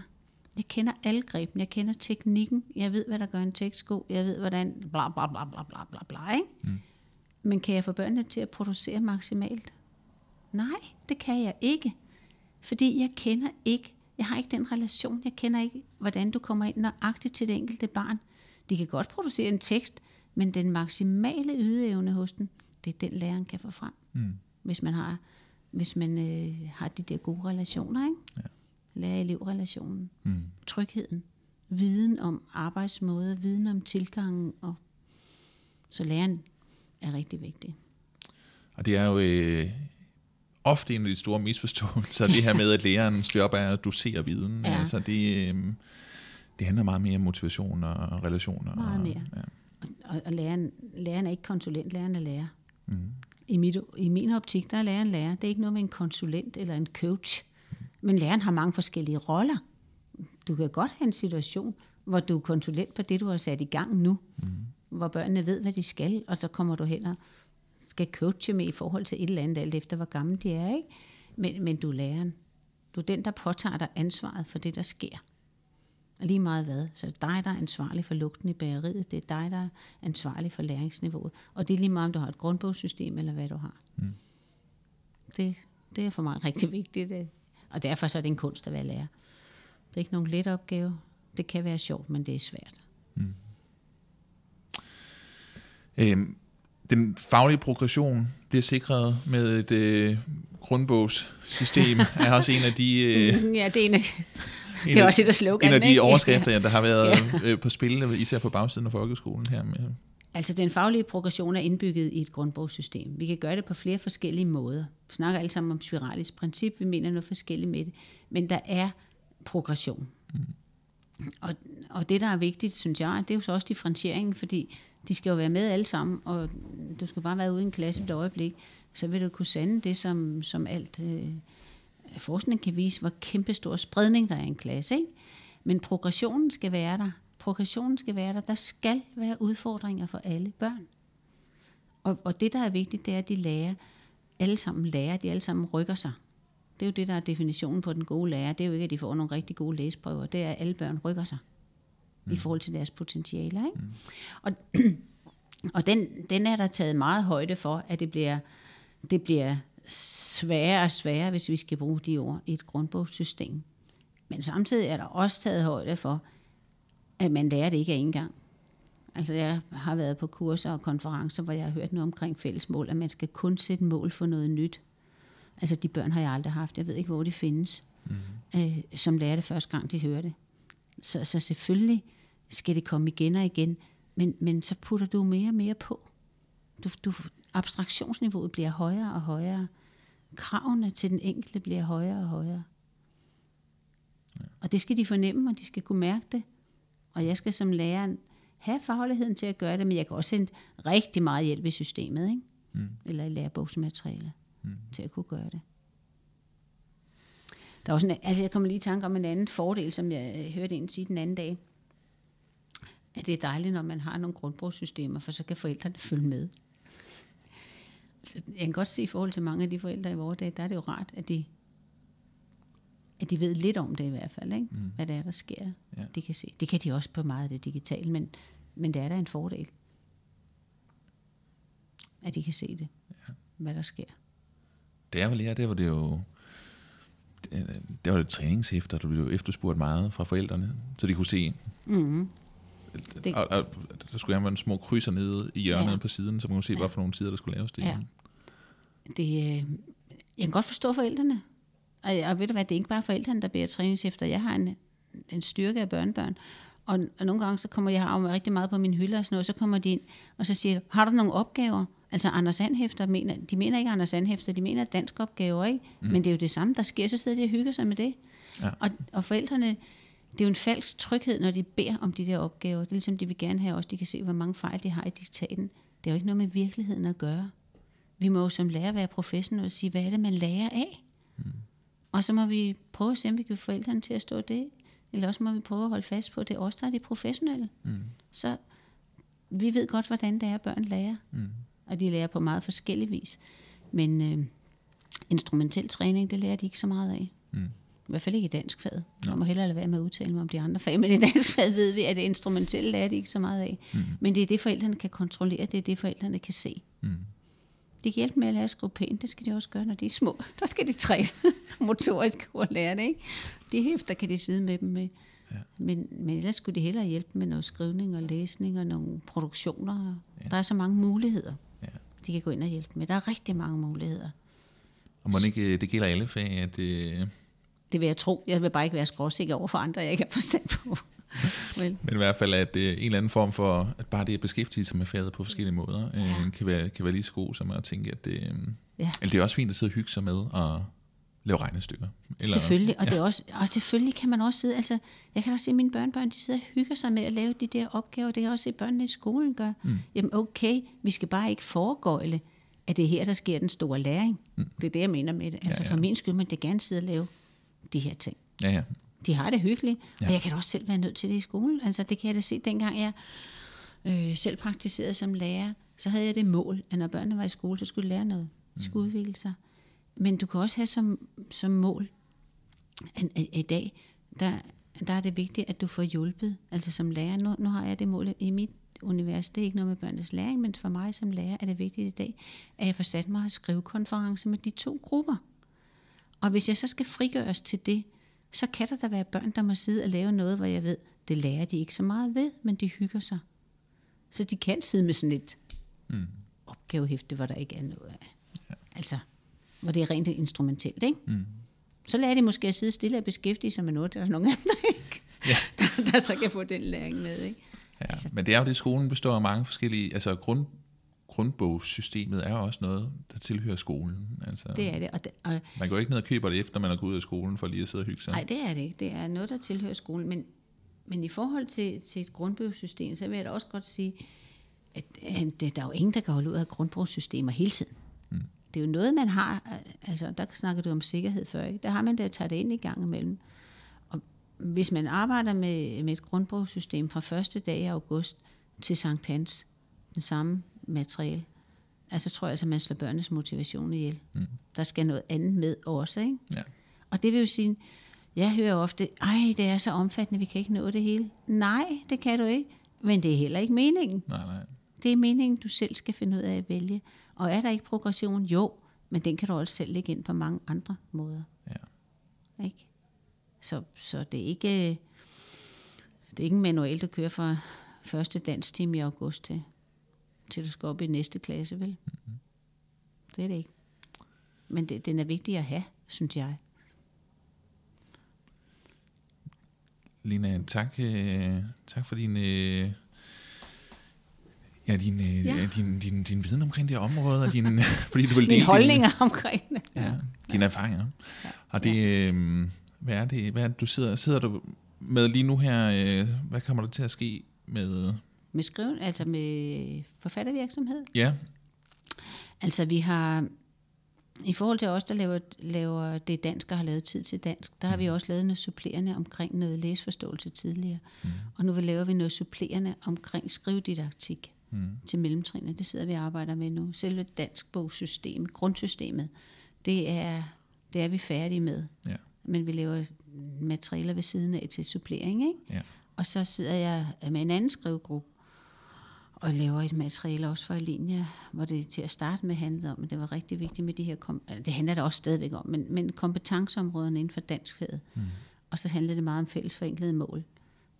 Jeg kender alle greben, jeg kender teknikken, jeg ved, hvad der gør en tekst god, jeg ved, hvordan bla bla bla bla bla bla bla, ikke? Mm. Men kan jeg få børnene til at producere maksimalt? Nej, det kan jeg ikke. Fordi jeg kender ikke jeg har ikke den relation. Jeg kender ikke, hvordan du kommer ind nøjagtigt til det enkelte barn. De kan godt producere en tekst, men den maksimale ydeevne hos den, det er den, læreren kan få frem. Mm. Hvis man har, hvis man øh, har de der gode relationer, ikke? Ja. Lærer-elev-relationen, mm. trygheden, viden om arbejdsmåder, viden om tilgangen, og så læreren er rigtig vigtig. Og det er jo øh, ofte en af de store misforståelser, det her med, at lærerens job er at dosere viden. Ja. Altså det, øh, det handler meget mere om motivation og relationer. Meget mere. Og, ja. og, og læreren, læreren er ikke konsulent, læreren er lærer. Mm. I, mit, I min optik, der er læreren lærer. Det er ikke noget med en konsulent eller en coach. Men læreren har mange forskellige roller. Du kan godt have en situation, hvor du er konsulent på det, du har sat i gang nu. Mm. Hvor børnene ved, hvad de skal, og så kommer du hen og skal coache med i forhold til et eller andet, alt efter hvor gammel de er. Ikke? Men, men du er læreren. Du er den, der påtager dig ansvaret for det, der sker. Og lige meget hvad. Så det er dig, der er ansvarlig for lugten i bageriet. Det er dig, der er ansvarlig for læringsniveauet. Og det er lige meget, om du har et grundbogssystem, eller hvad du har. Mm. Det, det er for mig rigtig vigtigt. Det. Og derfor så er det en kunst at være lærer. Det er ikke nogen let opgave. Det kan være sjovt, men det er svært. Mm. Øhm, den faglige progression bliver sikret med et øh, grundbogssystem, er også en af de... Øh, ja, det er en af de, det er også et af slogan, En af de overskrifter, ja. der har været ja. øh, på spil, især på bagsiden af folkeskolen her. Med. Altså den faglige progression er indbygget i et grundbogssystem. Vi kan gøre det på flere forskellige måder. Vi snakker alle sammen om spiralisk princip, vi mener noget forskelligt med det. Men der er progression. Mm. Og, og det, der er vigtigt, synes jeg, det er jo så også differentieringen, fordi de skal jo være med alle sammen, og du skal bare være ude i en klasse et øjeblik, så vil du kunne sande det, som, som alt øh, forskning kan vise, hvor kæmpestor spredning der er i en klasse. Ikke? Men progressionen skal være der. Progressionen skal være der. Der skal være udfordringer for alle børn. Og, og det, der er vigtigt, det er, at de lærer, alle sammen lærer, de alle sammen rykker sig. Det er jo det, der er definitionen på den gode lærer. Det er jo ikke, at de får nogle rigtig gode læsprøver. Det er, at alle børn rykker sig mm. i forhold til deres potentialer. Ikke? Mm. Og, og den, den er der taget meget højde for, at det bliver, det bliver sværere og sværere, hvis vi skal bruge de ord i et grundbogssystem. Men samtidig er der også taget højde for, at man lærer det ikke af en gang. Altså jeg har været på kurser og konferencer, hvor jeg har hørt noget omkring fælles mål, at man skal kun sætte mål for noget nyt. Altså de børn har jeg aldrig haft. Jeg ved ikke, hvor de findes, mm-hmm. øh, som lærer det første gang, de hører det. Så, så selvfølgelig skal det komme igen og igen, men, men så putter du mere og mere på. Du, du, abstraktionsniveauet bliver højere og højere. Kravene til den enkelte bliver højere og højere. Ja. Og det skal de fornemme, og de skal kunne mærke det. Og jeg skal som lærer have fagligheden til at gøre det, men jeg kan også sende rigtig meget hjælp i systemet, ikke? Mm. eller i lærebogsmaterialet, mm. til at kunne gøre det. Der er også en, altså jeg kommer lige i tanke om en anden fordel, som jeg hørte en sige den anden dag. At det er dejligt, når man har nogle grundbrugssystemer, for så kan forældrene følge med. Så jeg kan godt se i forhold til mange af de forældre i vores dag, der er det jo rart, at de, at de ved lidt om det i hvert fald, ikke? Mm. hvad det er, der sker. Ja. De kan se. Det kan de også på meget af det digitale, men, men det er da en fordel, at de kan se det, ja. hvad der sker. Det er vel her, det var det jo der var det træningshæfter, der blev efterspurgt meget fra forældrene, så de kunne se. Mm-hmm. Det. Og, og, der skulle have en små krydser nede i hjørnet ja. på siden, så man kunne se, ja. hvad for nogle tider, der skulle laves det. Ja. det øh, jeg kan godt forstå forældrene. Og, og ved du hvad, det er ikke bare forældrene, der beder træningshæfter. Jeg har en, en styrke af børnebørn. Og, og nogle gange, så kommer jeg har rigtig meget på min hylde og sådan noget, så kommer de ind, og så siger har du nogle opgaver? Altså Anders Anhæfter mener, de mener ikke Anders Anhæfter, de mener dansk opgaver, ikke? Mm. Men det er jo det samme, der sker, så sidder de og hygger sig med det. Ja. Og, og forældrene, det er jo en falsk tryghed, når de beder om de der opgaver. Det er ligesom, de vil gerne have også, de kan se, hvor mange fejl de har i diktaten. Det er jo ikke noget med virkeligheden at gøre. Vi må jo som lærer være professionelle og sige, hvad er det, man lærer af? Mm. Og så må vi prøve at se, om vi kan få forældrene til at stå det. Eller også må vi prøve at holde fast på, at det er os, der er de professionelle. Mm. Så vi ved godt, hvordan det er, at børn lærer. Mm og de lærer på meget forskellig vis. Men øh, instrumentel træning, det lærer de ikke så meget af. Mm. I hvert fald ikke i dansk fag. Jeg må hellere lade være med at udtale mig om de andre fag, men i dansk fag ved vi, at det instrumentelle lærer de ikke så meget af. Mm. Men det er det, forældrene kan kontrollere, det er det, forældrene kan se. Mm. De kan hjælpe med at lære at skrive pænt, det skal de også gøre, når de er små. Der skal de træne motorisk at lære det, ikke? De hæfter kan de sidde med dem med. Ja. Men, men ellers skulle de hellere hjælpe med noget skrivning og læsning og nogle produktioner. Ja. Der er så mange muligheder de kan gå ind og hjælpe med. Der er rigtig mange muligheder. Og må det ikke, det gælder alle fag, at... det... det vil jeg tro. Jeg vil bare ikke være skråsikker over for andre, jeg ikke har forstand på. Well. Men i hvert fald, at uh, en eller anden form for, at bare det at beskæftige sig med faget på forskellige måder, ja. uh, kan, være, kan være lige så god som at tænke, at det, uh, ja. eller det er også fint at sidde og hygge sig med og lave regnestykker. Eller, selvfølgelig, og, ja. det er også, og selvfølgelig kan man også sidde, altså jeg kan da se, at mine børnebørn, de sidder og hygger sig med at lave de der opgaver, det kan jeg også se, at børnene i skolen gør. Mm. Jamen okay, vi skal bare ikke foregøjle, at det er her, der sker den store læring. Mm. Det er det, jeg mener med det. Altså ja, ja. for min skyld, man det gerne sidde og lave de her ting. Ja, ja. De har det hyggeligt, ja. og jeg kan da også selv være nødt til det i skolen. Altså det kan jeg da se, dengang jeg øh, selv praktiserede som lærer, så havde jeg det mål, at når børnene var i skole, så skulle de lære noget. De skulle mm. udvikle sig. Men du kan også have som, som mål, at, at i dag, der, der er det vigtigt, at du får hjulpet. Altså som lærer, nu, nu har jeg det mål i mit univers, det er ikke noget med børnenes læring, men for mig som lærer er det vigtigt i dag, at jeg får sat mig at skrive konference med de to grupper. Og hvis jeg så skal frigøres til det, så kan der da være børn, der må sidde og lave noget, hvor jeg ved, det lærer de ikke så meget ved, men de hygger sig. Så de kan sidde med sådan et mm. opgavehæfte, hvor der ikke er noget af. Ja. Altså, hvor det er rent instrumentelt. Ikke? Mm. Så lærer de måske at sidde stille og beskæftige sig med noget, der er nogle andre, ikke? Ja. der, der så kan få den læring med. Ikke? Ja, altså. Men det er jo det, skolen består af mange forskellige, altså grund, grundbogssystemet er også noget, der tilhører skolen. Altså, det er det. Og det og man går ikke ned og køber det efter, man er gået ud af skolen for lige at sidde og hygge sig. Nej, det er det ikke. Det er noget, der tilhører skolen. Men, men i forhold til, til et grundbogssystem, så vil jeg da også godt sige, at, at der er jo ingen, der kan holde ud af grundbogssystemer hele tiden. Det er jo noget, man har, altså der snakker du om sikkerhed før, ikke? der har man da taget det ind i gang imellem. Og hvis man arbejder med, med et grundbogssystem fra første dag i august til Sankt Hans, den samme materiale, altså tror jeg altså, man slår børnenes motivation ihjel. Mm. Der skal noget andet med også, ikke? Ja. Og det vil jo sige, jeg hører ofte, ej, det er så omfattende, vi kan ikke nå det hele. Nej, det kan du ikke. Men det er heller ikke meningen. Nej, nej. Det er meningen, du selv skal finde ud af at vælge. Og er der ikke progression? Jo, men den kan du også selv lægge ind på mange andre måder. Ja. Ikke? Så, så det er ikke det er ikke en manual, du kører fra første danstime i august til, til du skal op i næste klasse, vel? Mm-hmm. Det er det ikke. Men det, den er vigtig at have, synes jeg. Lina, tak, øh, tak for din, øh, ja, din, øh, Ja. ja. din, din, din viden omkring det område, og din, fordi du vil dele Mine din- holdninger omkring det. Ja, dine erfaringer. Ja. Og det, øh, hvad er det, hvad er det, du sidder, sidder du med lige nu her, øh, hvad kommer der til at ske med, Med skriven, altså med forfattervirksomhed. ja, Altså vi har, i forhold til os, der laver, laver det dansk og har lavet tid til dansk, der har vi også lavet noget supplerende omkring noget læsforståelse tidligere. Mm. Og nu vil laver vi noget supplerende omkring skrivedidaktik mm. til mellemtrinnet. Det sidder vi og arbejder med nu. Selve danskbogssystemet, grundsystemet, det er, det er vi færdige med. ja, Men vi laver materialer ved siden af til supplering, ikke? ja, Og så sidder jeg med en anden skrivegruppe og laver et materiale også for Alinea, hvor det til at starte med handlede om, at det var rigtig vigtigt med de her, kom- altså, det handler der også stadigvæk om, men, men kompetenceområderne inden for danskfaget. Mm. Og så handlede det meget om fælles forenklede mål,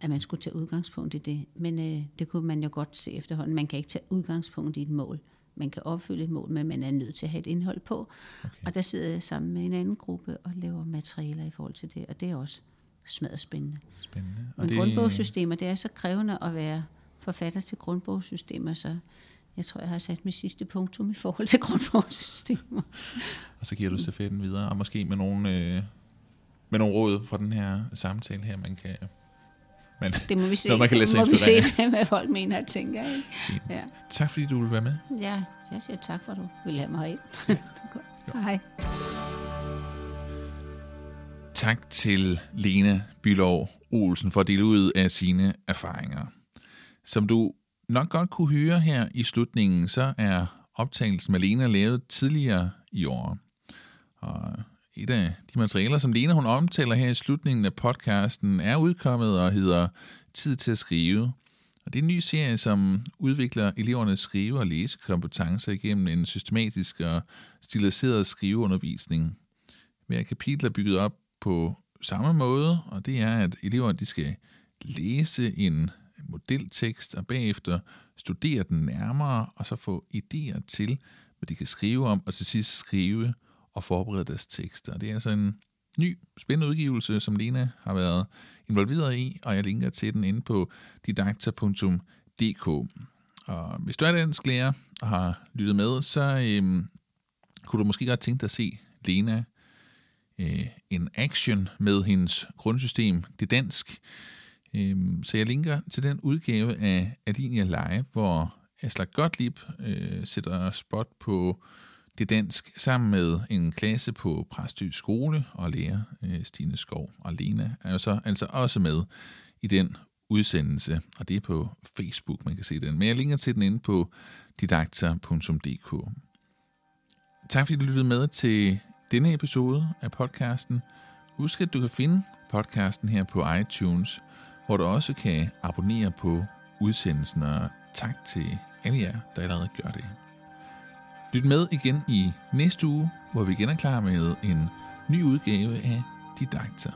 at man skulle tage udgangspunkt i det. Men øh, det kunne man jo godt se efterhånden. Man kan ikke tage udgangspunkt i et mål. Man kan opfylde et mål, men man er nødt til at have et indhold på. Okay. Og der sidder jeg sammen med en anden gruppe og laver materialer i forhold til det, og det er også smadret spændende. spændende. Og Men det, grundbogssystemer, det er så krævende at være forfatter til grundbogssystemer, så jeg tror, jeg har sat mit sidste punktum i forhold til grundbogssystemer. Og så giver du stafetten videre, og måske med nogle, øh, med nogle råd fra den her samtale her, man kan... Man, Det må vi se, Noget, man kan lade sig må vi se hvad folk mener og tænker. Ikke? Ja. tak fordi du vil være med. ja, jeg siger tak for, at du vil have mig herind. Hej. Tak til Lena Bylov Olsen for at dele ud af sine erfaringer. Som du nok godt kunne høre her i slutningen, så er optagelsen med Lena lavet tidligere i år. Og et af de materialer, som Lena hun omtaler her i slutningen af podcasten, er udkommet og hedder Tid til at skrive. Og det er en ny serie, som udvikler elevernes skrive- og læsekompetencer igennem en systematisk og stiliseret skriveundervisning. Hver kapitel er bygget op på samme måde, og det er, at eleverne de skal læse en modeltekst og bagefter studere den nærmere, og så få idéer til, hvad de kan skrive om, og til sidst skrive og forberede deres tekster. Det er altså en ny, spændende udgivelse, som Lena har været involveret i, og jeg linker til den inde på didakta.dk. Og hvis du er dansk lærer og har lyttet med, så øhm, kunne du måske godt tænke dig at se Lena øh, en action med hendes grundsystem, det dansk. Øhm, så jeg linker til den udgave af Alinia Live, hvor Aslak Gottlieb øh, sætter spot på det dansk sammen med en klasse på Præstø Skole og lærer øh, Stine Skov. Og Lena er jo så altså også med i den udsendelse, og det er på Facebook, man kan se den. Men jeg linker til den inde på didakter.dk. Tak fordi du lyttede med til denne episode af podcasten. Husk, at du kan finde podcasten her på iTunes, hvor du også kan abonnere på udsendelsen, og tak til alle jer, der allerede gør det. Lyt med igen i næste uge, hvor vi igen er klar med en ny udgave af Didakter.